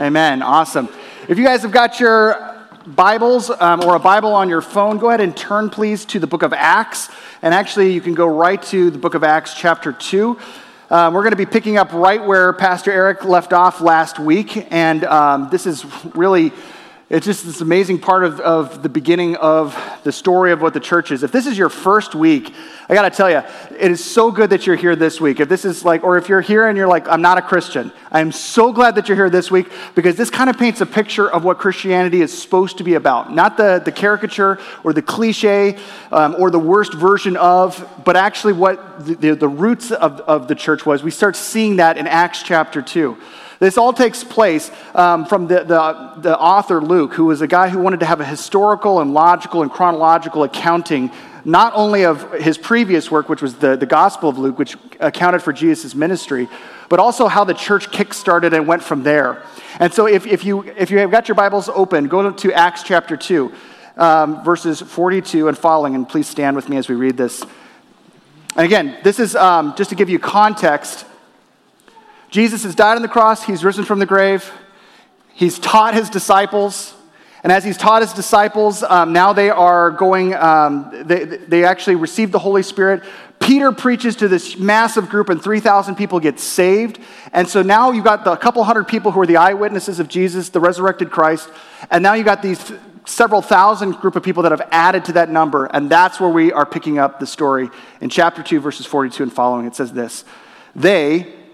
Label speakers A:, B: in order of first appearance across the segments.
A: Amen. Awesome. If you guys have got your Bibles um, or a Bible on your phone, go ahead and turn, please, to the book of Acts. And actually, you can go right to the book of Acts, chapter 2. Um, we're going to be picking up right where Pastor Eric left off last week. And um, this is really it's just this amazing part of, of the beginning of the story of what the church is. If this is your first week, I got to tell you, it is so good that you're here this week. If this is like, or if you're here and you're like, I'm not a Christian, I'm so glad that you're here this week because this kind of paints a picture of what Christianity is supposed to be about. Not the, the caricature or the cliche um, or the worst version of, but actually what the, the, the roots of, of the church was. We start seeing that in Acts chapter 2. This all takes place um, from the, the, the author Luke, who was a guy who wanted to have a historical and logical and chronological accounting not only of his previous work, which was the, the Gospel of Luke, which accounted for Jesus' ministry, but also how the church kick-started and went from there. And so if, if, you, if you have got your Bibles open, go to Acts chapter 2, um, verses 42 and following, and please stand with me as we read this. And again, this is um, just to give you context Jesus has died on the cross, he's risen from the grave, he's taught his disciples. And as he's taught his disciples, um, now they are going, um, they, they actually received the Holy Spirit. Peter preaches to this massive group, and 3,000 people get saved. And so now you've got the, couple hundred people who are the eyewitnesses of Jesus, the resurrected Christ. And now you've got these several thousand group of people that have added to that number. And that's where we are picking up the story in chapter 2, verses 42 and following. It says this They,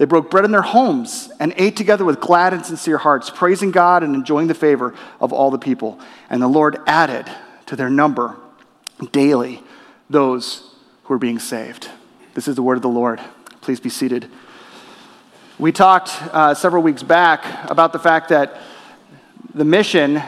A: They broke bread in their homes and ate together with glad and sincere hearts, praising God and enjoying the favor of all the people. And the Lord added to their number daily those who were being saved. This is the word of the Lord. Please be seated. We talked uh, several weeks back about the fact that the mission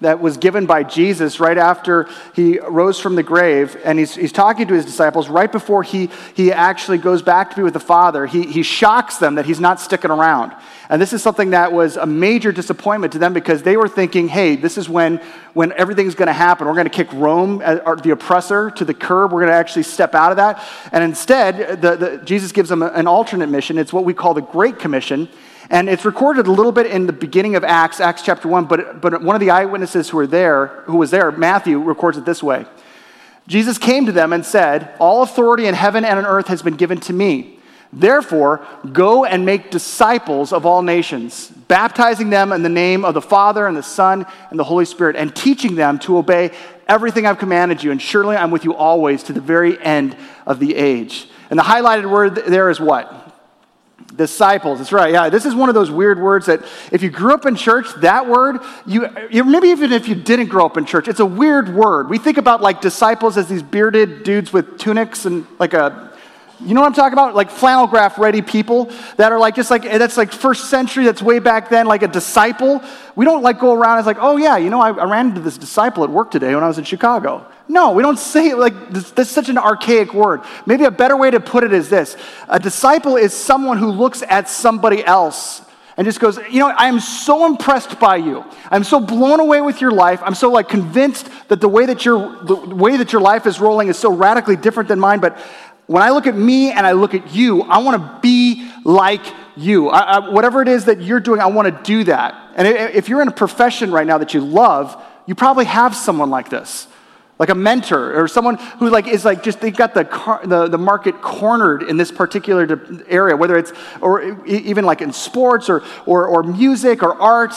A: that was given by Jesus right after he rose from the grave. And he's, he's talking to his disciples right before he, he actually goes back to be with the Father. He, he shocks them that he's not sticking around. And this is something that was a major disappointment to them because they were thinking, hey, this is when, when everything's going to happen. We're going to kick Rome, uh, the oppressor, to the curb. We're going to actually step out of that. And instead, the, the, Jesus gives them an alternate mission. It's what we call the Great Commission. And it's recorded a little bit in the beginning of Acts, Acts chapter 1, but, but one of the eyewitnesses who were there, who was there, Matthew, records it this way. Jesus came to them and said, All authority in heaven and on earth has been given to me. Therefore, go and make disciples of all nations, baptizing them in the name of the Father and the Son and the Holy Spirit, and teaching them to obey everything I've commanded you. And surely I'm with you always to the very end of the age. And the highlighted word there is what? Disciples, that's right. Yeah, this is one of those weird words that if you grew up in church, that word, you, maybe even if you didn't grow up in church, it's a weird word. We think about like disciples as these bearded dudes with tunics and like a you know what I'm talking about? Like flannel graph ready people that are like just like that's like first century, that's way back then, like a disciple. We don't like go around as like, oh yeah, you know, I, I ran into this disciple at work today when I was in Chicago. No, we don't say it like this, that's such an archaic word. Maybe a better way to put it is this a disciple is someone who looks at somebody else and just goes, you know, I am so impressed by you. I'm so blown away with your life. I'm so like convinced that the way that your the way that your life is rolling is so radically different than mine. But when I look at me and I look at you, I want to be like you. I, I, whatever it is that you're doing, I want to do that. And if you're in a profession right now that you love, you probably have someone like this like a mentor or someone who like is like just they've got the, car, the, the market cornered in this particular area whether it's or even like in sports or, or, or music or art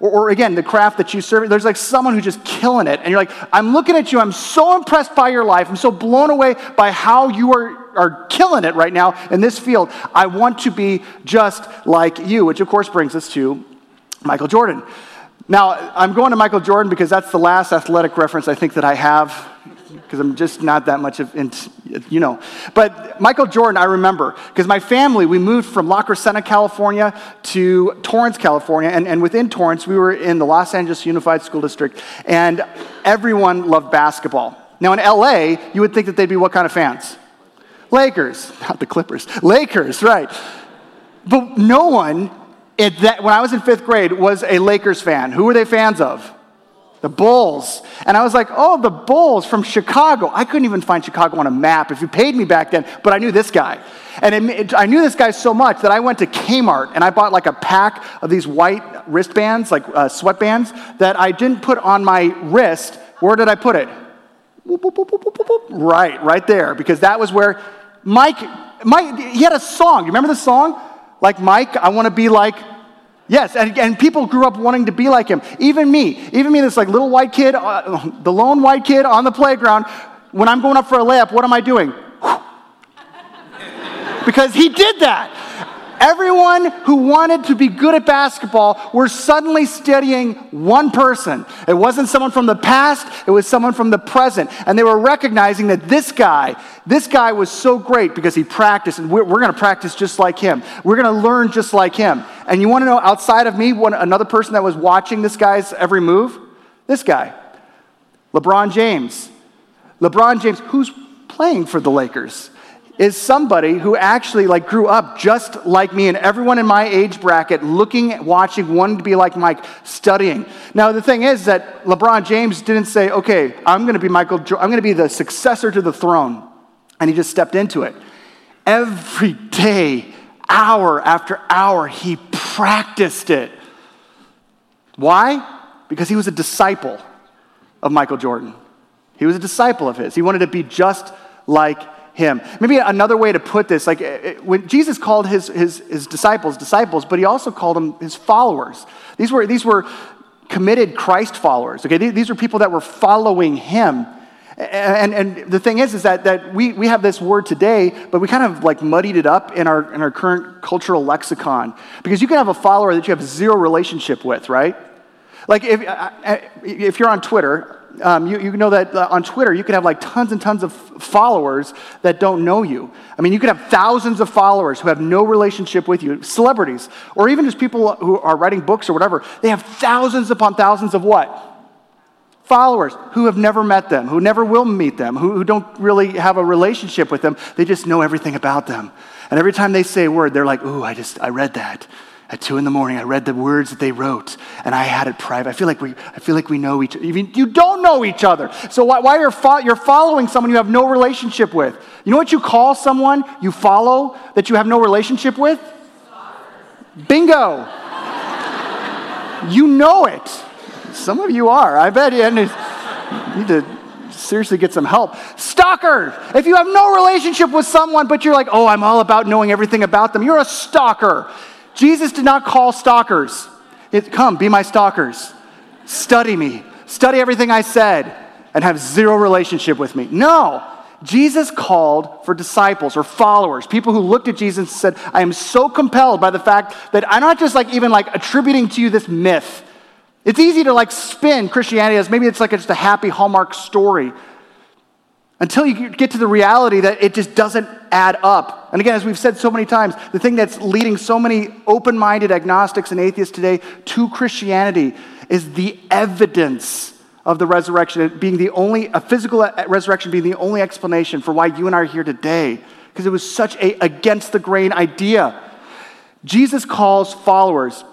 A: or, or, again, the craft that you serve, there's like someone who's just killing it. And you're like, I'm looking at you, I'm so impressed by your life, I'm so blown away by how you are, are killing it right now in this field. I want to be just like you, which of course brings us to Michael Jordan. Now, I'm going to Michael Jordan because that's the last athletic reference I think that I have because I'm just not that much of, you know. But Michael Jordan, I remember, because my family, we moved from La Crescenta, California to Torrance, California. And, and within Torrance, we were in the Los Angeles Unified School District. And everyone loved basketball. Now, in LA, you would think that they'd be what kind of fans? Lakers, not the Clippers. Lakers, right. But no one, that, when I was in fifth grade, was a Lakers fan. Who were they fans of? The Bulls. And I was like, oh, the Bulls from Chicago. I couldn't even find Chicago on a map if you paid me back then, but I knew this guy. And it, it, I knew this guy so much that I went to Kmart and I bought like a pack of these white wristbands, like uh, sweatbands, that I didn't put on my wrist. Where did I put it? Right, right there, because that was where Mike, Mike, he had a song. You remember the song? Like Mike, I want to be like Yes, and, and people grew up wanting to be like him. Even me, even me, this like little white kid, uh, the lone white kid on the playground. When I'm going up for a layup, what am I doing? because he did that. Everyone who wanted to be good at basketball were suddenly studying one person. It wasn't someone from the past, it was someone from the present. And they were recognizing that this guy, this guy was so great because he practiced, and we're, we're going to practice just like him. We're going to learn just like him. And you want to know outside of me, one, another person that was watching this guy's every move? This guy, LeBron James. LeBron James, who's playing for the Lakers is somebody who actually like grew up just like me and everyone in my age bracket looking watching wanting to be like mike studying. Now the thing is that lebron james didn't say okay i'm going to be michael i'm going to be the successor to the throne and he just stepped into it. Every day hour after hour he practiced it. Why? Because he was a disciple of michael jordan. He was a disciple of his. He wanted to be just like him. Maybe another way to put this, like when Jesus called his, his, his disciples disciples, but he also called them his followers. These were, these were committed Christ followers, okay? These were people that were following him. And, and the thing is, is that, that we, we have this word today, but we kind of like muddied it up in our, in our current cultural lexicon. Because you can have a follower that you have zero relationship with, right? Like if, if you're on Twitter, um, you, you know that uh, on Twitter, you can have like tons and tons of followers that don't know you. I mean, you could have thousands of followers who have no relationship with you, celebrities, or even just people who are writing books or whatever. They have thousands upon thousands of what? Followers who have never met them, who never will meet them, who, who don't really have a relationship with them. They just know everything about them. And every time they say a word, they're like, ooh, I just, I read that at two in the morning. I read the words that they wrote, and I had it private. I feel like we, I feel like we know each other. You don't know each other. So why, why you're, fo- you're following someone you have no relationship with? You know what you call someone you follow that you have no relationship with? Bingo. you know it. Some of you are. I bet you need to seriously get some help. Stalker. If you have no relationship with someone, but you're like, oh, I'm all about knowing everything about them, you're a stalker. Jesus did not call stalkers. It, Come, be my stalkers. Study me. Study everything I said and have zero relationship with me. No. Jesus called for disciples or followers, people who looked at Jesus and said, I am so compelled by the fact that I'm not just like even like attributing to you this myth. It's easy to like spin Christianity as maybe it's like just a happy Hallmark story until you get to the reality that it just doesn't add up. And again, as we've said so many times, the thing that's leading so many open minded agnostics and atheists today to Christianity is the evidence of the resurrection being the only, a physical uh, resurrection being the only explanation for why you and I are here today, because it was such a against the grain idea. Jesus calls followers,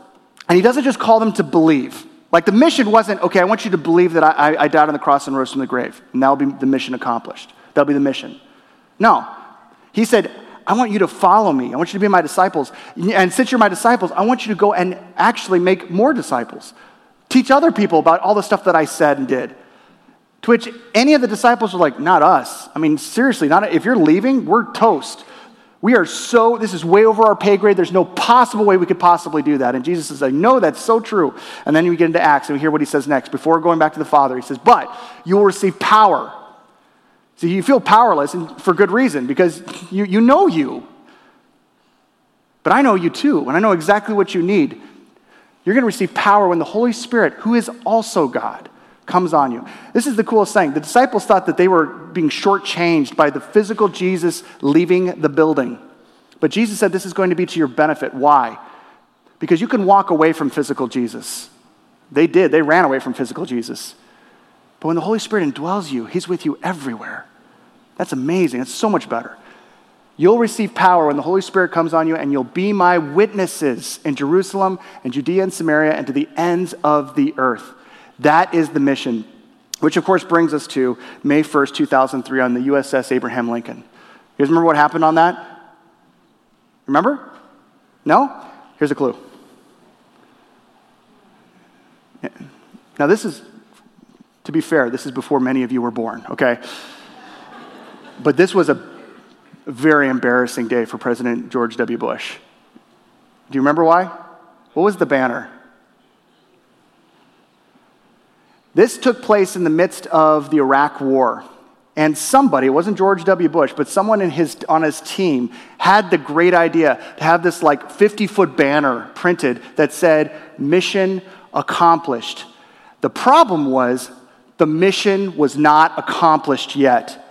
A: and he doesn't just call them to believe. Like the mission wasn't, okay, I want you to believe that I, I died on the cross and rose from the grave, and that'll be the mission accomplished. That'll be the mission. No. He said, I want you to follow me. I want you to be my disciples. And since you're my disciples, I want you to go and actually make more disciples. Teach other people about all the stuff that I said and did. To which any of the disciples were like, not us. I mean, seriously, not if you're leaving, we're toast. We are so, this is way over our pay grade. There's no possible way we could possibly do that. And Jesus says, I know that's so true. And then we get into Acts and we hear what he says next. Before going back to the Father, he says, But you will receive power. See, you feel powerless and for good reason because you, you know you. But I know you too, and I know exactly what you need. You're going to receive power when the Holy Spirit, who is also God, comes on you. This is the coolest thing. The disciples thought that they were being shortchanged by the physical Jesus leaving the building. But Jesus said this is going to be to your benefit. Why? Because you can walk away from physical Jesus. They did, they ran away from physical Jesus. But when the Holy Spirit indwells you, He's with you everywhere. That's amazing. It's so much better. You'll receive power when the Holy Spirit comes on you, and you'll be my witnesses in Jerusalem and Judea and Samaria and to the ends of the earth. That is the mission, which of course brings us to May 1st, 2003, on the USS Abraham Lincoln. You guys remember what happened on that? Remember? No? Here's a clue. Now, this is, to be fair, this is before many of you were born, okay? But this was a very embarrassing day for President George W. Bush. Do you remember why? What was the banner? This took place in the midst of the Iraq War. And somebody, it wasn't George W. Bush, but someone in his, on his team had the great idea to have this like 50 foot banner printed that said, Mission accomplished. The problem was the mission was not accomplished yet.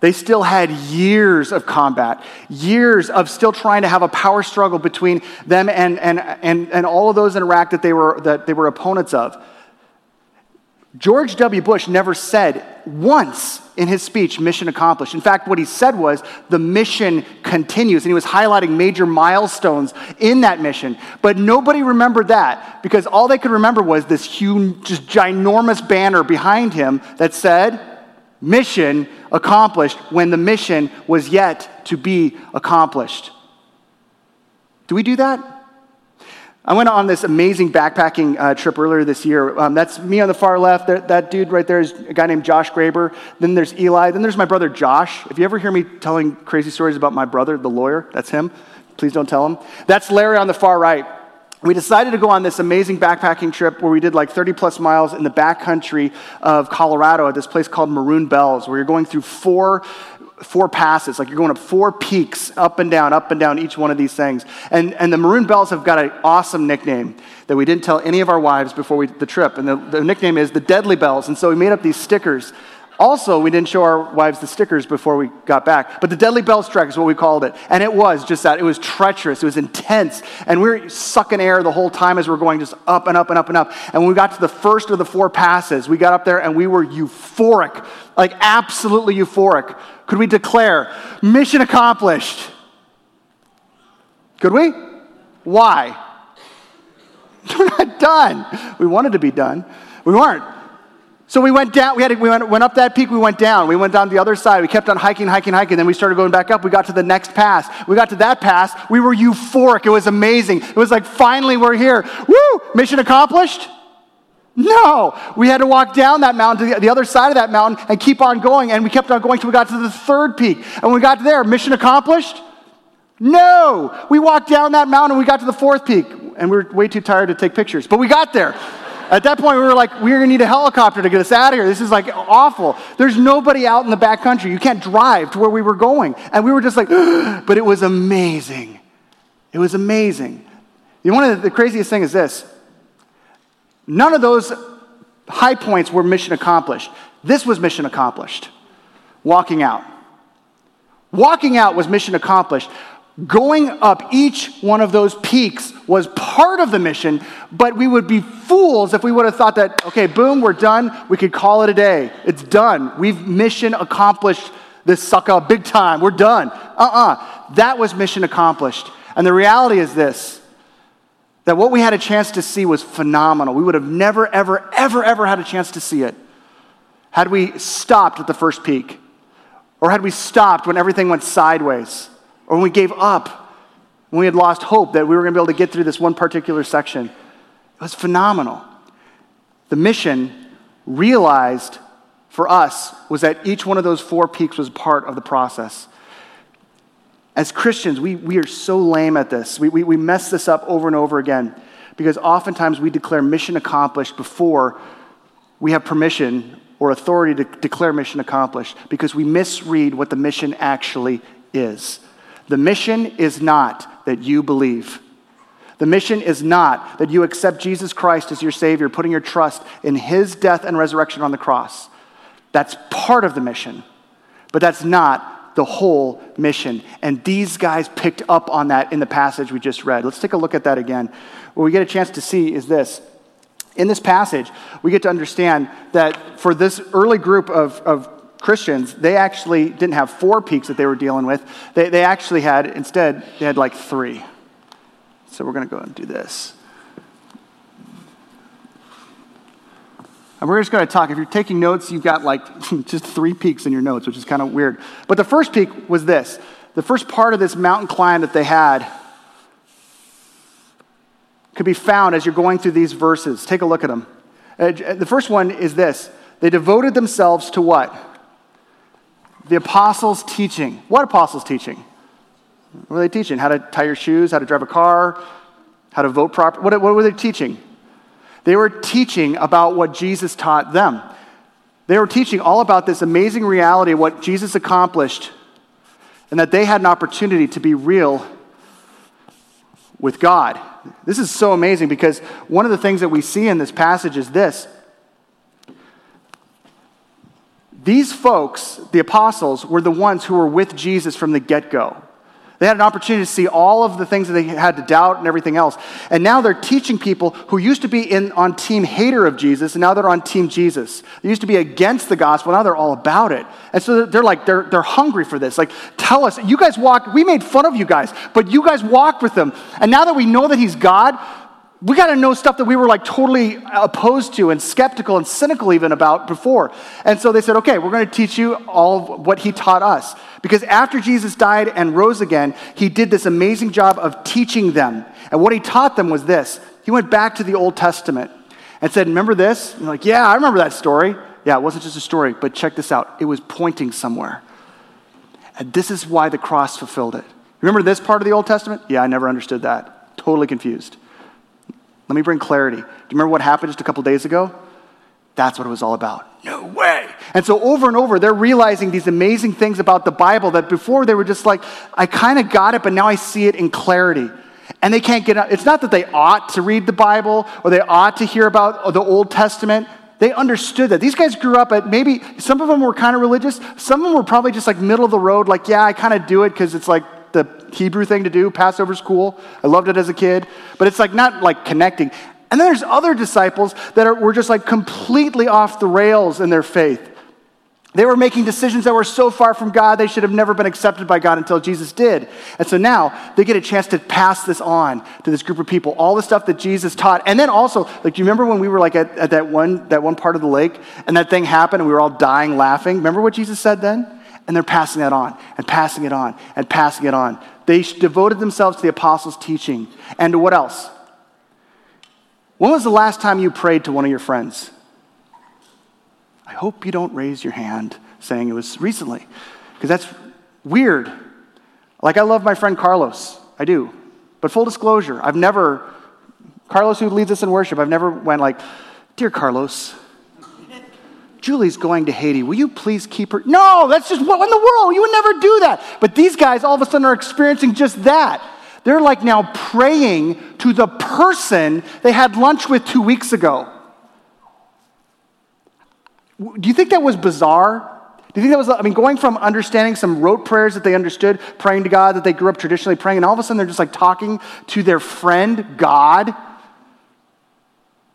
A: They still had years of combat, years of still trying to have a power struggle between them and, and, and, and all of those in Iraq that they, were, that they were opponents of. George W. Bush never said once in his speech, mission accomplished. In fact, what he said was, the mission continues. And he was highlighting major milestones in that mission. But nobody remembered that because all they could remember was this huge, just ginormous banner behind him that said, mission accomplished when the mission was yet to be accomplished. Do we do that? I went on this amazing backpacking uh, trip earlier this year. Um, that's me on the far left. There, that dude right there is a guy named Josh Graber. Then there's Eli. Then there's my brother Josh. If you ever hear me telling crazy stories about my brother, the lawyer, that's him. Please don't tell him. That's Larry on the far right. We decided to go on this amazing backpacking trip where we did like 30 plus miles in the backcountry of Colorado at this place called Maroon Bells, where you're going through four four passes, like you're going up four peaks, up and down, up and down each one of these things. And, and the Maroon Bells have got an awesome nickname that we didn't tell any of our wives before we, the trip. And the, the nickname is the Deadly Bells. And so we made up these stickers. Also, we didn't show our wives the stickers before we got back. But the Deadly Bells Trek is what we called it. And it was just that. It was treacherous. It was intense. And we were sucking air the whole time as we were going just up and up and up and up. And when we got to the first of the four passes, we got up there and we were euphoric, like absolutely euphoric could we declare mission accomplished? Could we? Why? We're not done. We wanted to be done. We weren't. So we went down, we, had we went, went up that peak, we went down. We went down the other side. We kept on hiking, hiking, hiking. Then we started going back up. We got to the next pass. We got to that pass. We were euphoric. It was amazing. It was like, finally, we're here. Woo! Mission accomplished? No, we had to walk down that mountain to the other side of that mountain and keep on going. And we kept on going until we got to the third peak. And when we got there, mission accomplished? No, we walked down that mountain. And we got to the fourth peak, and we were way too tired to take pictures. But we got there. At that point, we were like, we're gonna need a helicopter to get us out of here. This is like awful. There's nobody out in the back country. You can't drive to where we were going. And we were just like, but it was amazing. It was amazing. You know, one of the craziest thing is this None of those high points were mission accomplished. This was mission accomplished. Walking out. Walking out was mission accomplished. Going up each one of those peaks was part of the mission, but we would be fools if we would have thought that, okay, boom, we're done. We could call it a day. It's done. We've mission accomplished this sucker big time. We're done. Uh uh-uh. uh That was mission accomplished. And the reality is this that what we had a chance to see was phenomenal. We would have never, ever, ever, ever had a chance to see it had we stopped at the first peak, or had we stopped when everything went sideways, or when we gave up, when we had lost hope that we were going to be able to get through this one particular section. It was phenomenal. The mission realized for us was that each one of those four peaks was part of the process. As Christians, we, we are so lame at this. We, we, we mess this up over and over again because oftentimes we declare mission accomplished before we have permission or authority to declare mission accomplished because we misread what the mission actually is. The mission is not that you believe. The mission is not that you accept Jesus Christ as your Savior, putting your trust in His death and resurrection on the cross. That's part of the mission, but that's not the whole mission. And these guys picked up on that in the passage we just read. Let's take a look at that again. What we get a chance to see is this in this passage, we get to understand that for this early group of, of Christians, they actually didn't have four peaks that they were dealing with. They, they actually had, instead, they had like three. So we're going to go and do this. And we're just going to talk. If you're taking notes, you've got like just three peaks in your notes, which is kind of weird. But the first peak was this the first part of this mountain climb that they had could be found as you're going through these verses. Take a look at them. Uh, the first one is this they devoted themselves to what? The apostles' teaching. What apostles' teaching? What were they teaching? How to tie your shoes, how to drive a car, how to vote properly. What, what were they teaching? They were teaching about what Jesus taught them. They were teaching all about this amazing reality of what Jesus accomplished and that they had an opportunity to be real with God. This is so amazing because one of the things that we see in this passage is this. These folks, the apostles, were the ones who were with Jesus from the get go. They had an opportunity to see all of the things that they had to doubt and everything else. And now they're teaching people who used to be in, on team hater of Jesus, and now they're on team Jesus. They used to be against the gospel, now they're all about it. And so they're like, they're, they're hungry for this. Like, tell us, you guys walked, we made fun of you guys, but you guys walked with him. And now that we know that he's God, we got to know stuff that we were like totally opposed to and skeptical and cynical even about before. And so they said, okay, we're going to teach you all what he taught us. Because after Jesus died and rose again, he did this amazing job of teaching them. And what he taught them was this he went back to the Old Testament and said, Remember this? And like, yeah, I remember that story. Yeah, it wasn't just a story, but check this out. It was pointing somewhere. And this is why the cross fulfilled it. Remember this part of the Old Testament? Yeah, I never understood that. Totally confused. Let me bring clarity. Do you remember what happened just a couple days ago? That's what it was all about. No way. And so over and over, they're realizing these amazing things about the Bible that before they were just like, I kind of got it, but now I see it in clarity. And they can't get out. It's not that they ought to read the Bible or they ought to hear about the Old Testament. They understood that. These guys grew up at maybe, some of them were kind of religious. Some of them were probably just like middle of the road, like, yeah, I kind of do it because it's like the Hebrew thing to do. Passover's cool. I loved it as a kid. But it's like not like connecting. And then there's other disciples that are, were just like completely off the rails in their faith. They were making decisions that were so far from God, they should have never been accepted by God until Jesus did. And so now they get a chance to pass this on to this group of people, all the stuff that Jesus taught. And then also, like, do you remember when we were like at, at that, one, that one part of the lake and that thing happened and we were all dying laughing? Remember what Jesus said then? And they're passing that on and passing it on and passing it on. They devoted themselves to the apostles' teaching and to what else? When was the last time you prayed to one of your friends? I hope you don't raise your hand saying it was recently, because that's weird. Like, I love my friend Carlos, I do. But full disclosure, I've never, Carlos, who leads us in worship, I've never went like, Dear Carlos, Julie's going to Haiti. Will you please keep her? No, that's just what in the world? You would never do that. But these guys all of a sudden are experiencing just that. They're like now praying to the person they had lunch with two weeks ago. Do you think that was bizarre? Do you think that was, I mean, going from understanding some rote prayers that they understood, praying to God that they grew up traditionally praying, and all of a sudden they're just like talking to their friend, God,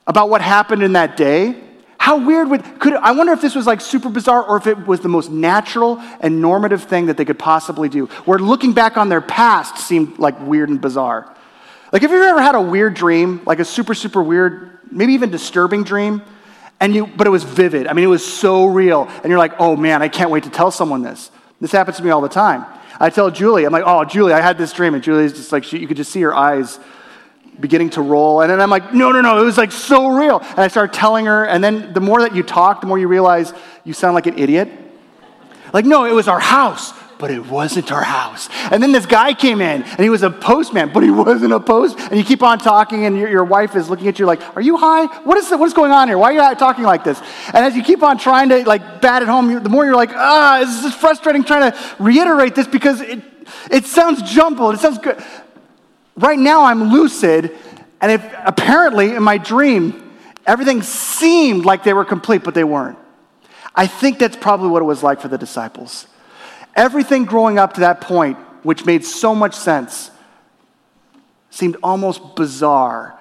A: about what happened in that day? How weird would, could, I wonder if this was like super bizarre or if it was the most natural and normative thing that they could possibly do, where looking back on their past seemed like weird and bizarre. Like, if you've ever had a weird dream, like a super, super weird, maybe even disturbing dream? And you, but it was vivid. I mean, it was so real. And you're like, oh man, I can't wait to tell someone this. This happens to me all the time. I tell Julie, I'm like, oh, Julie, I had this dream. And Julie's just like, she, you could just see her eyes beginning to roll. And then I'm like, no, no, no, it was like so real. And I start telling her, and then the more that you talk, the more you realize you sound like an idiot. Like, no, it was our house, but it wasn't our house. And then this guy came in, and he was a postman, but he wasn't a post. And you keep on talking, and your, your wife is looking at you like, are you high? What is, what is going on here? Why are you talking like this? And as you keep on trying to like bat it home, the more you're like, ah, this is frustrating trying to reiterate this because it, it sounds jumbled. It sounds good. Right now, I'm lucid, and if, apparently in my dream, everything seemed like they were complete, but they weren't. I think that's probably what it was like for the disciples. Everything growing up to that point, which made so much sense, seemed almost bizarre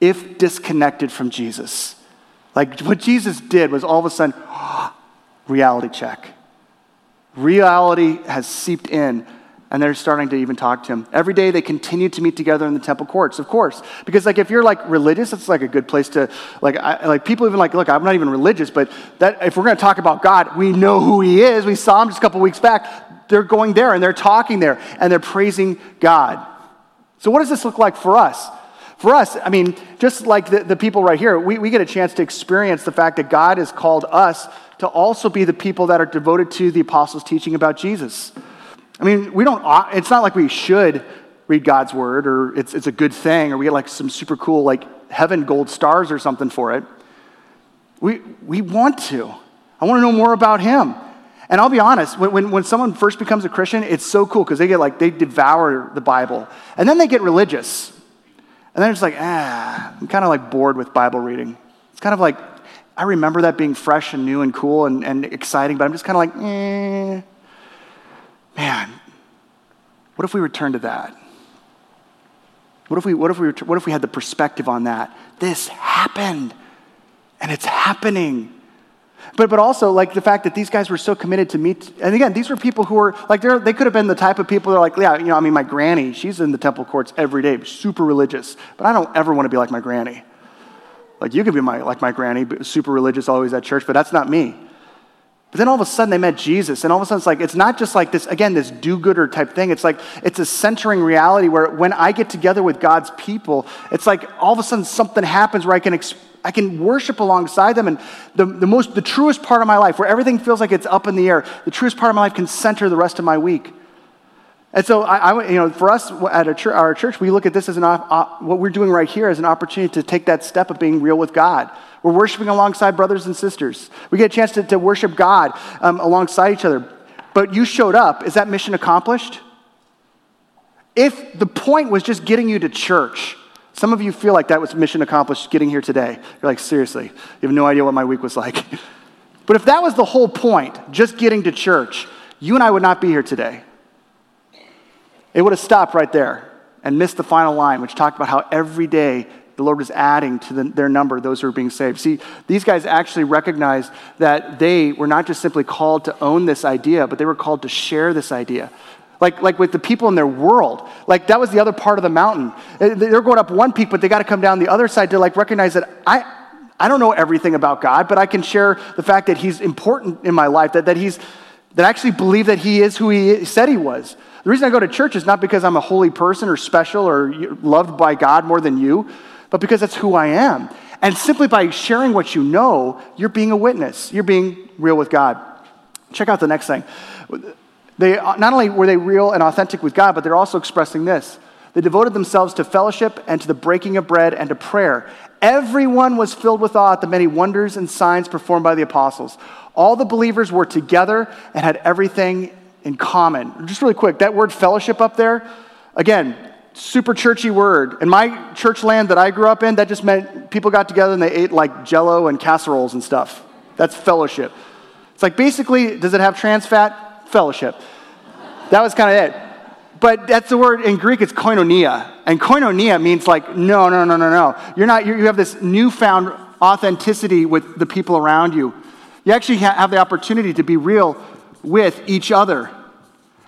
A: if disconnected from Jesus. Like what Jesus did was all of a sudden, reality check. Reality has seeped in and they're starting to even talk to him. Every day they continue to meet together in the temple courts, of course. Because like if you're like religious, it's like a good place to like I, like people even like, look, I'm not even religious, but that if we're to talk about God, we know who he is. We saw him just a couple weeks back. They're going there and they're talking there and they're praising God. So what does this look like for us? For us, I mean, just like the, the people right here, we, we get a chance to experience the fact that God has called us to also be the people that are devoted to the apostles' teaching about Jesus. I mean, we don't, it's not like we should read God's word or it's, it's a good thing or we get like some super cool, like heaven gold stars or something for it. We, we want to. I want to know more about Him. And I'll be honest, when, when, when someone first becomes a Christian, it's so cool because they get like, they devour the Bible. And then they get religious. And then it's like, ah, I'm kind of like bored with Bible reading. It's kind of like, I remember that being fresh and new and cool and, and exciting, but I'm just kind of like, eh man, what if we return to that? What if we, what if we, what if we had the perspective on that? This happened, and it's happening. But, but also, like the fact that these guys were so committed to meet, and again, these were people who were, like, they they could have been the type of people that are like, yeah, you know, I mean, my granny, she's in the temple courts every day, super religious, but I don't ever want to be like my granny. Like, you could be my, like my granny, super religious, always at church, but that's not me. But then all of a sudden they met Jesus, and all of a sudden it's like, it's not just like this, again, this do gooder type thing. It's like, it's a centering reality where when I get together with God's people, it's like all of a sudden something happens where I can, I can worship alongside them. And the, the most, the truest part of my life, where everything feels like it's up in the air, the truest part of my life can center the rest of my week. And so, I, I, you know, for us at our church, we look at this as an, uh, what we're doing right here as an opportunity to take that step of being real with God. We're worshiping alongside brothers and sisters. We get a chance to, to worship God um, alongside each other. But you showed up. Is that mission accomplished? If the point was just getting you to church, some of you feel like that was mission accomplished getting here today. You're like, seriously, you have no idea what my week was like. but if that was the whole point, just getting to church, you and I would not be here today. It would have stopped right there and missed the final line, which talked about how every day the Lord was adding to the, their number those who were being saved. See, these guys actually recognized that they were not just simply called to own this idea, but they were called to share this idea. Like, like with the people in their world. Like that was the other part of the mountain. Eh, they're going up one peak, but they got to come down the other side to like recognize that I, I don't know everything about God, but I can share the fact that He's important in my life, that, that He's that I actually believe that He is who He said He was. The reason I go to church is not because I'm a holy person or special or loved by God more than you, but because that's who I am. And simply by sharing what you know, you're being a witness. You're being real with God. Check out the next thing. They, uh, not only were they real and authentic with God, but they're also expressing this. They devoted themselves to fellowship and to the breaking of bread and to prayer. Everyone was filled with awe at the many wonders and signs performed by the apostles. All the believers were together and had everything in common. Just really quick, that word fellowship up there, again, super churchy word. In my church land that I grew up in, that just meant people got together and they ate like jello and casseroles and stuff. That's fellowship. It's like basically, does it have trans fat? Fellowship. That was kind of it. But that's the word in Greek, it's koinonia. And koinonia means like, no, no, no, no, no. You're not, you have this newfound authenticity with the people around you. You actually have the opportunity to be real with each other.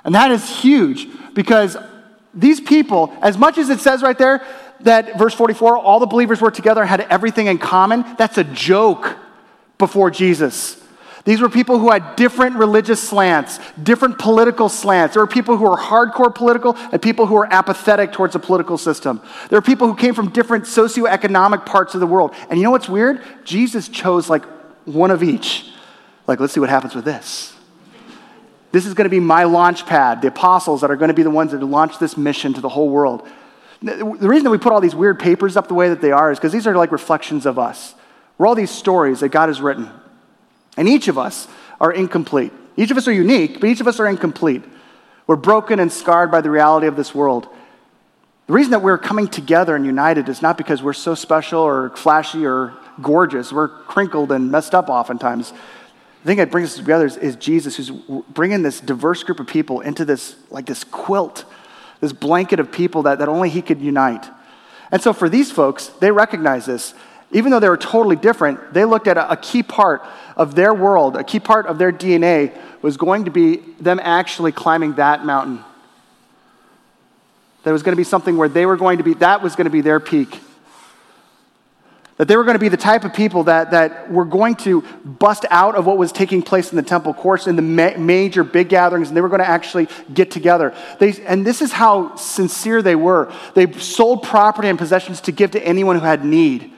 A: And that is huge because these people, as much as it says right there that verse 44, all the believers were together and had everything in common, that's a joke before Jesus. These were people who had different religious slants, different political slants. There were people who were hardcore political and people who were apathetic towards the political system. There were people who came from different socioeconomic parts of the world. And you know what's weird? Jesus chose like one of each. Like, let's see what happens with this. This is going to be my launch pad, the apostles that are going to be the ones that launch this mission to the whole world. The reason that we put all these weird papers up the way that they are is because these are like reflections of us. We're all these stories that God has written. And each of us are incomplete. Each of us are unique, but each of us are incomplete. We're broken and scarred by the reality of this world. The reason that we're coming together and united is not because we're so special or flashy or gorgeous. We're crinkled and messed up oftentimes. The thing that brings us together is, is Jesus, who's bringing this diverse group of people into this, like this quilt, this blanket of people that, that only he could unite. And so for these folks, they recognize this. Even though they were totally different, they looked at a, a key part of their world, a key part of their DNA was going to be them actually climbing that mountain. That was going to be something where they were going to be, that was going to be their peak. That they were going to be the type of people that, that were going to bust out of what was taking place in the temple courts, in the ma- major big gatherings, and they were going to actually get together. They, and this is how sincere they were. They sold property and possessions to give to anyone who had need.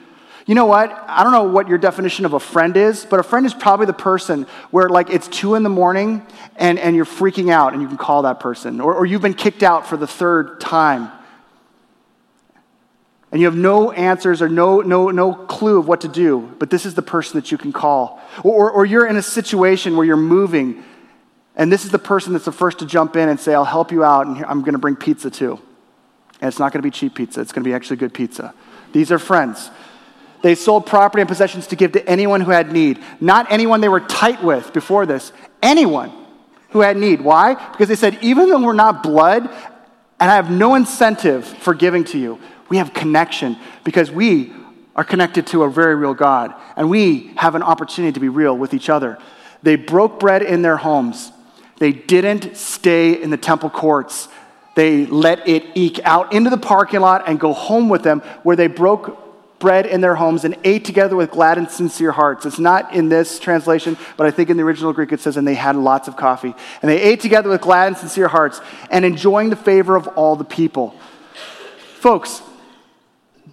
A: You know what? I don't know what your definition of a friend is, but a friend is probably the person where, like, it's two in the morning and, and you're freaking out and you can call that person, or, or you've been kicked out for the third time and you have no answers or no, no, no clue of what to do, but this is the person that you can call. Or, or you're in a situation where you're moving, and this is the person that's the first to jump in and say, I'll help you out, and I'm going to bring pizza too. And it's not going to be cheap pizza, it's going to be actually good pizza. These are friends. They sold property and possessions to give to anyone who had need, not anyone they were tight with before this, anyone who had need. Why? Because they said, even though we're not blood, and I have no incentive for giving to you, we have connection because we are connected to a very real God, and we have an opportunity to be real with each other. They broke bread in their homes. They didn't stay in the temple courts. They let it eke out into the parking lot and go home with them, where they broke bread in their homes and ate together with glad and sincere hearts. It's not in this translation, but I think in the original Greek it says, and they had lots of coffee. And they ate together with glad and sincere hearts and enjoying the favor of all the people. Folks,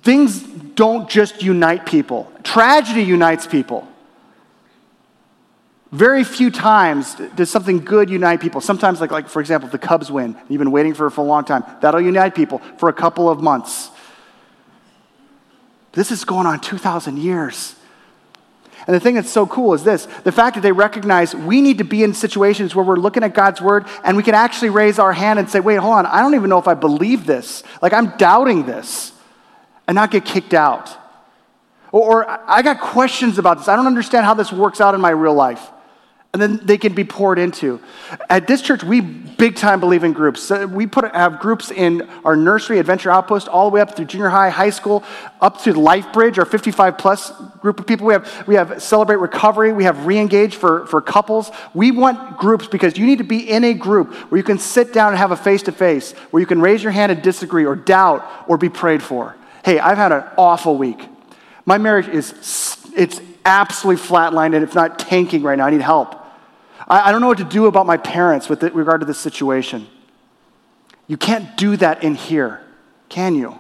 A: things don't just unite people, tragedy unites people. Very few times does something good unite people. Sometimes, like, like for example, the Cubs win. You've been waiting for for a long time. That'll unite people for a couple of months. This is going on 2,000 years. And the thing that's so cool is this the fact that they recognize we need to be in situations where we're looking at God's word and we can actually raise our hand and say, wait, hold on, I don't even know if I believe this. Like, I'm doubting this and not get kicked out. Or, or, I got questions about this. I don't understand how this works out in my real life. And then they can be poured into. At this church, we big time believe in groups. We put, have groups in our nursery, Adventure Outpost, all the way up through junior high, high school, up to Life Bridge, our 55 plus group of people. We have, we have Celebrate Recovery. We have Reengage for, for couples. We want groups because you need to be in a group where you can sit down and have a face to face, where you can raise your hand and disagree or doubt or be prayed for. Hey, I've had an awful week. My marriage is it's absolutely flatlined and if not tanking right now. I need help. I, I don't know what to do about my parents with regard to this situation. You can't do that in here, can you?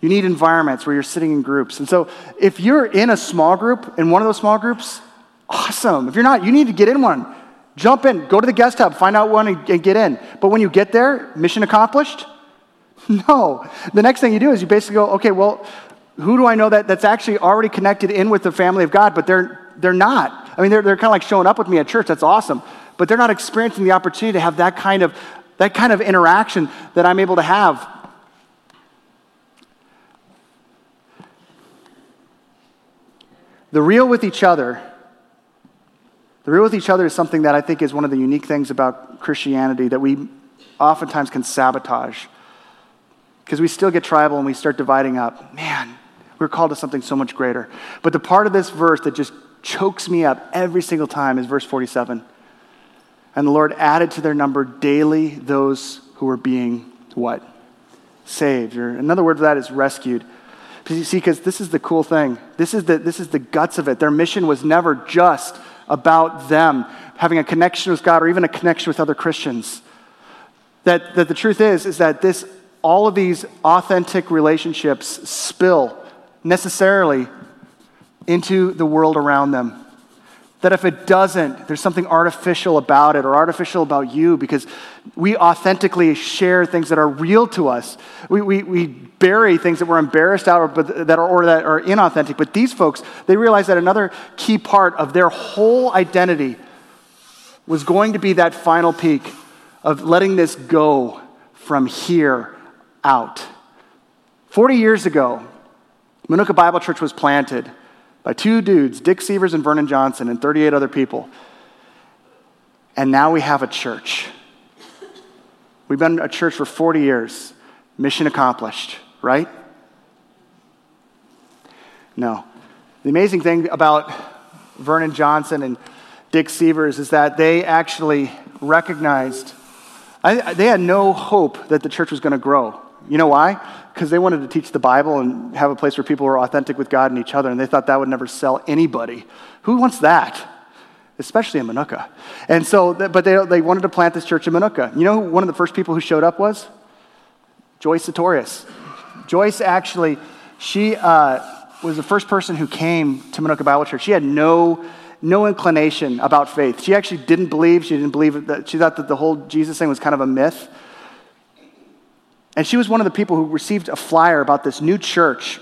A: You need environments where you're sitting in groups. And so if you're in a small group, in one of those small groups, awesome. If you're not, you need to get in one. Jump in, go to the guest hub, find out one and, and get in. But when you get there, mission accomplished? No. The next thing you do is you basically go, okay, well, who do I know that, that's actually already connected in with the family of God, but they're, they're not? I mean, they're, they're kind of like showing up with me at church. That's awesome. But they're not experiencing the opportunity to have that kind of, that kind of interaction that I'm able to have. The real with each other, the real with each other is something that I think is one of the unique things about Christianity that we oftentimes can sabotage because we still get tribal and we start dividing up. Man, we're called to something so much greater. But the part of this verse that just chokes me up every single time is verse 47. And the Lord added to their number daily those who were being what? Saved. Or another word for that is rescued. Because you see, because this is the cool thing. This is the, this is the guts of it. Their mission was never just about them having a connection with God or even a connection with other Christians. That, that the truth is, is that this all of these authentic relationships spill necessarily into the world around them. That if it doesn't, there's something artificial about it or artificial about you because we authentically share things that are real to us. We, we, we bury things that we're embarrassed out or, but that are, or that are inauthentic. But these folks, they realize that another key part of their whole identity was going to be that final peak of letting this go from here out. 40 years ago, Minooka Bible Church was planted by two dudes, Dick Severs and Vernon Johnson, and 38 other people. And now we have a church. We've been a church for 40 years. Mission accomplished, right? No. The amazing thing about Vernon Johnson and Dick Seevers is that they actually recognized, I, they had no hope that the church was going to grow. You know why? Because they wanted to teach the Bible and have a place where people were authentic with God and each other, and they thought that would never sell anybody. Who wants that? Especially in Minooka. And so, but they, they wanted to plant this church in Minooka. You know one of the first people who showed up was? Joyce Sartorius. Joyce actually, she uh, was the first person who came to Minooka Bible Church. She had no no inclination about faith. She actually didn't believe. She didn't believe that. She thought that the whole Jesus thing was kind of a myth. And she was one of the people who received a flyer about this new church.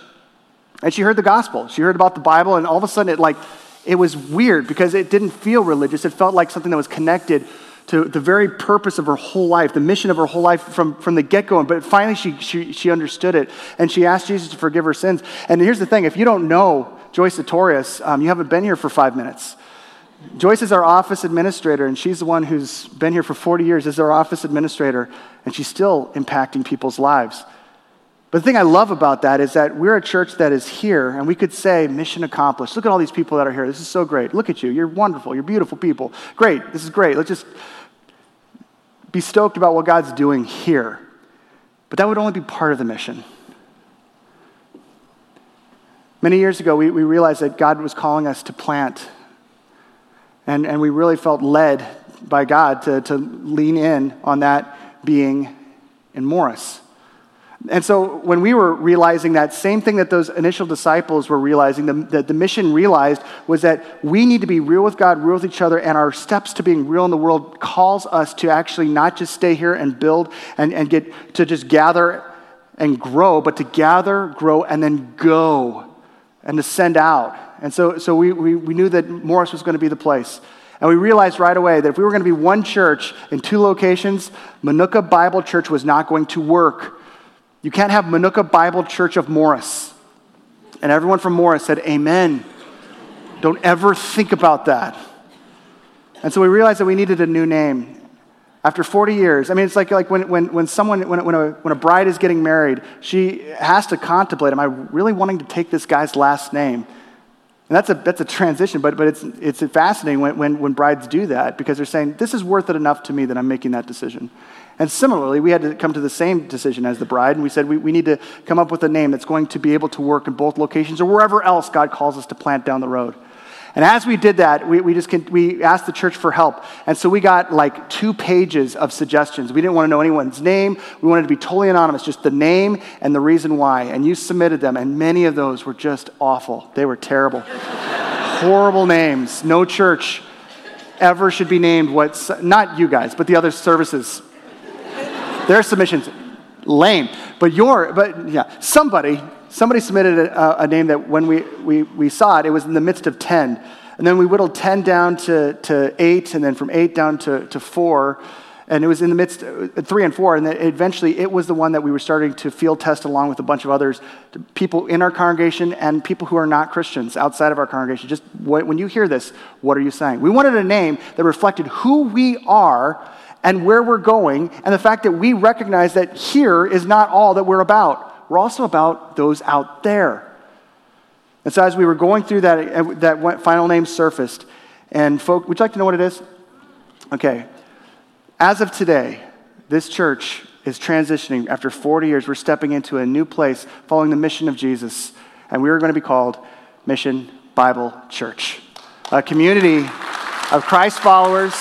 A: And she heard the gospel. She heard about the Bible, and all of a sudden it like it was weird because it didn't feel religious. It felt like something that was connected to the very purpose of her whole life, the mission of her whole life from, from the get go. But finally, she, she, she understood it and she asked Jesus to forgive her sins. And here's the thing if you don't know Joyce Sartorius, um, you haven't been here for five minutes. Joyce is our office administrator, and she's the one who's been here for 40 years as our office administrator, and she's still impacting people's lives. But the thing I love about that is that we're a church that is here, and we could say, mission accomplished. Look at all these people that are here. This is so great. Look at you. You're wonderful. You're beautiful people. Great. This is great. Let's just be stoked about what God's doing here. But that would only be part of the mission. Many years ago, we, we realized that God was calling us to plant. And, and we really felt led by God to, to lean in on that being in Morris. And so when we were realizing that same thing that those initial disciples were realizing, the, that the mission realized was that we need to be real with God, real with each other, and our steps to being real in the world calls us to actually not just stay here and build and, and get to just gather and grow, but to gather, grow, and then go and to send out. And so, so we, we, we knew that Morris was going to be the place. And we realized right away that if we were going to be one church in two locations, Minooka Bible Church was not going to work you can't have Minooka Bible Church of Morris. And everyone from Morris said, Amen. Don't ever think about that. And so we realized that we needed a new name. After 40 years, I mean, it's like, like when, when, when someone, when, when, a, when a bride is getting married, she has to contemplate, am I really wanting to take this guy's last name? And that's a, that's a transition, but, but it's, it's fascinating when, when, when brides do that because they're saying, this is worth it enough to me that I'm making that decision. And similarly, we had to come to the same decision as the bride, and we said we, we need to come up with a name that's going to be able to work in both locations or wherever else God calls us to plant down the road. And as we did that, we, we just we asked the church for help. And so we got like two pages of suggestions. We didn't want to know anyone's name. We wanted to be totally anonymous, just the name and the reason why. And you submitted them, and many of those were just awful. They were terrible. Horrible names. No church ever should be named what's not you guys, but the other services their submissions, lame. But your, but yeah, somebody, somebody submitted a, a, name that when we, we, we saw it, it was in the midst of 10. And then we whittled 10 down to, to 8, and then from 8 down to, to 4. And it was in the midst, uh, 3 and 4. And then eventually it was the one that we were starting to field test along with a bunch of others, people in our congregation and people who are not Christians outside of our congregation. Just when you hear this, what are you saying? We wanted a name that reflected who we are and where we're going, and the fact that we recognize that here is not all that we're about. We're also about those out there. And so, as we were going through that, uh, that final name surfaced, and folk, would you like to know what it is? Okay. As of today, this church is transitioning. After 40 years, we're stepping into a new place following the mission of Jesus, and we are going to be called Mission Bible Church, a community of Christ followers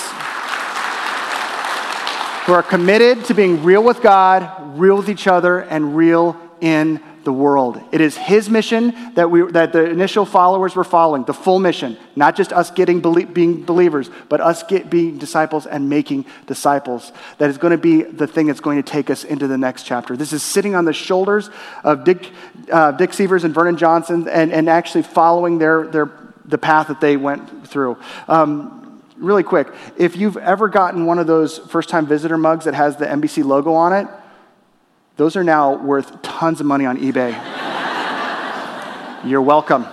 A: who are committed to being real with God, real with each other, and real in the world. It is His mission that, we, that the initial followers were following, the full mission, not just us getting being believers, but us get, being disciples and making disciples. That is going to be the thing that's going to take us into the next chapter. This is sitting on the shoulders of Dick, uh, Dick Seevers and Vernon Johnson and, and actually following their, their, the path that they went through. Um, really quick, if you've ever gotten one of those first time visitor mugs that has the MBC logo on it, those are now worth tons of money on eBay. You're welcome.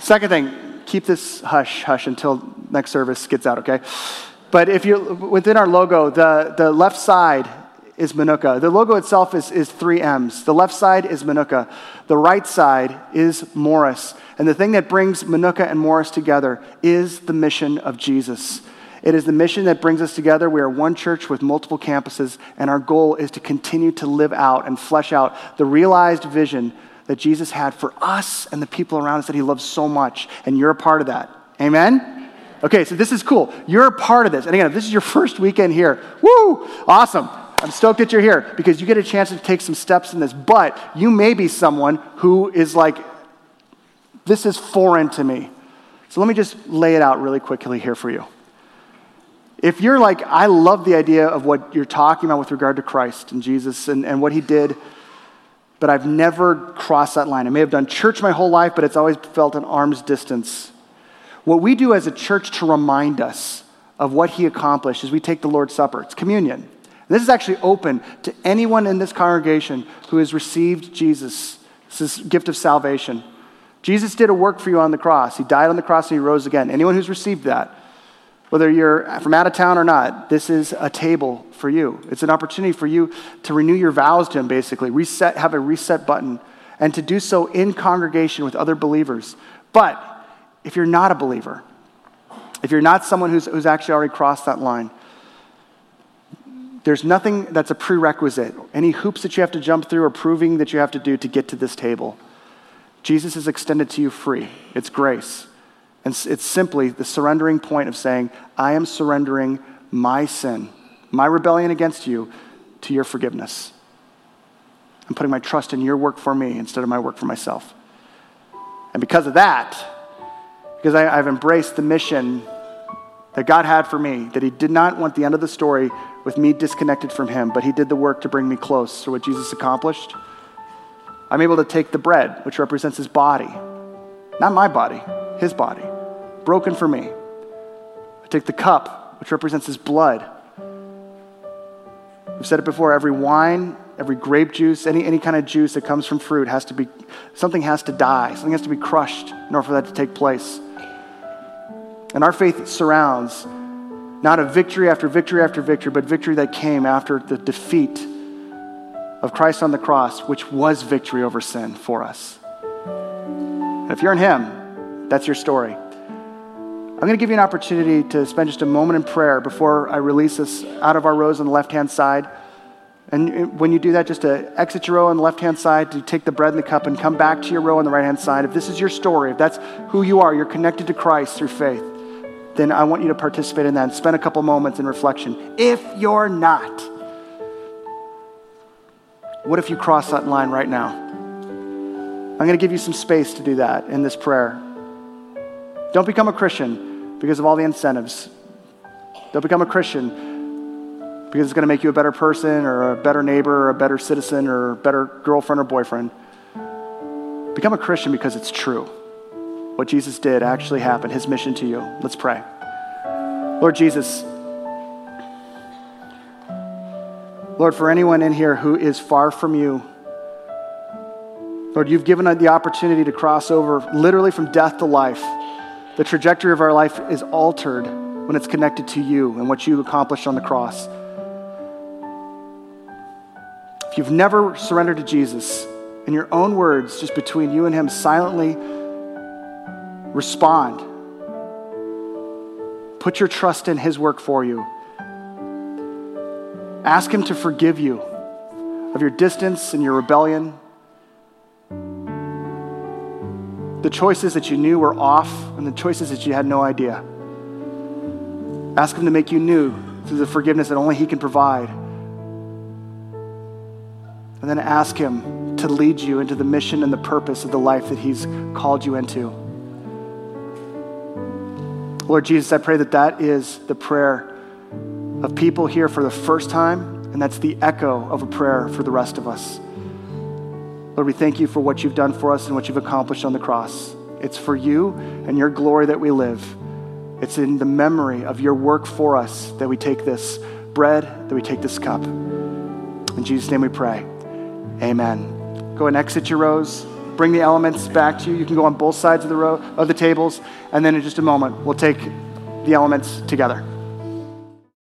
A: Second thing, keep this hush hush until next service gets out, okay? But if you within our logo, the, the left side is Minooka. The logo itself is, is three M's. The left side is Minooka. The right side is Morris. And the thing that brings Minooka and Morris together is the mission of Jesus. It is the mission that brings us together. We are one church with multiple campuses, and our goal is to continue to live out and flesh out the realized vision that Jesus had for us and the people around us that he loves so much. And you're a part of that. Amen? Okay, so this is cool. You're a part of this. And again, if this is your first weekend here, woo, awesome. I'm stoked that you're here because you get a chance to take some steps in this. But you may be someone who is like, this is foreign to me. So let me just lay it out really quickly here for you. If you're like, I love the idea of what you're talking about with regard to Christ and Jesus and, and what he did, but I've never crossed that line. I may have done church my whole life, but it's always felt an arm's distance. What we do as a church to remind us of what he accomplished is we take the Lord's Supper. It's communion. And this is actually open to anyone in this congregation who has received Jesus, this gift of salvation. Jesus did a work for you on the cross. He died on the cross and he rose again. Anyone who's received that, whether you're from out of town or not, this is a table for you. It's an opportunity for you to renew your vows to him, basically, reset, have a reset button, and to do so in congregation with other believers. But if you're not a believer, if you're not someone who's, who's actually already crossed that line, there's nothing that's a prerequisite, any hoops that you have to jump through or proving that you have to do to get to this table. Jesus is extended to you free. It's grace. And it's simply the surrendering point of saying, I am surrendering my sin, my rebellion against you, to your forgiveness. I'm putting my trust in your work for me instead of my work for myself. And because of that, because I, have embraced the mission that God had for me, that He did not want the end of the story with me disconnected from Him, but He did the work to bring me close to what Jesus accomplished. I'm able to take the bread, which represents His body, not my body, His body, broken for me. I take the cup, which represents His blood. We've said it before every wine, every grape juice, any, any kind of juice that comes from fruit has to be, something has to die, something has to be crushed in order for that to take place. And our faith surrounds not a victory after victory after victory, but victory that came after the defeat of Christ on the cross, which was victory over sin for us. And if you're in Him, that's your story. I'm going to give you an opportunity to spend just a moment in prayer before I release us out of our rows on the left hand side. And when you do that, just to exit your row on the left hand side, to take the bread and the cup and come back to your row on the right hand side. If this is your story, if that's who you are, you're connected to Christ through faith then I want you to participate in that and spend a couple moments in reflection. If you're not, what if you cross that line right now? I'm going to give you some space to do that in this prayer. Don't become a Christian because of all the incentives. Don't become a Christian because it's going to make you a better person or a better neighbor or a better citizen or a better girlfriend or boyfriend. Become a Christian because it's true what Jesus did actually happened, his mission to you. Let's pray. Lord Jesus, Lord, for anyone in here who is far from you, Lord, you've given the opportunity to cross over literally from death to life. The trajectory of our life is altered when it's connected to you and what you accomplished on the cross. If you've never surrendered to Jesus, in your own words, just between you and Him, silently Respond. Put your trust in His work for you. Ask Him to forgive you of your distance and your rebellion. The choices that you knew were off and the choices that you had no idea. Ask Him to make you new through the forgiveness that only He can provide. And then ask Him to lead you into the mission and the purpose of the life that He's called you into. Lord Jesus, I pray that that is the prayer of people here for the first time, and that's the echo of a prayer for the rest of us. Lord, we thank you for what you've done for us and what you've accomplished on the cross. It's for you and your glory that we live. It's in the memory of your work for us that we take this bread, that we take this cup. In Jesus' name we pray. Amen. Go and exit your rows bring the elements back to you. You can go on both sides of the row of the tables, and then in just a moment, we'll take the elements together.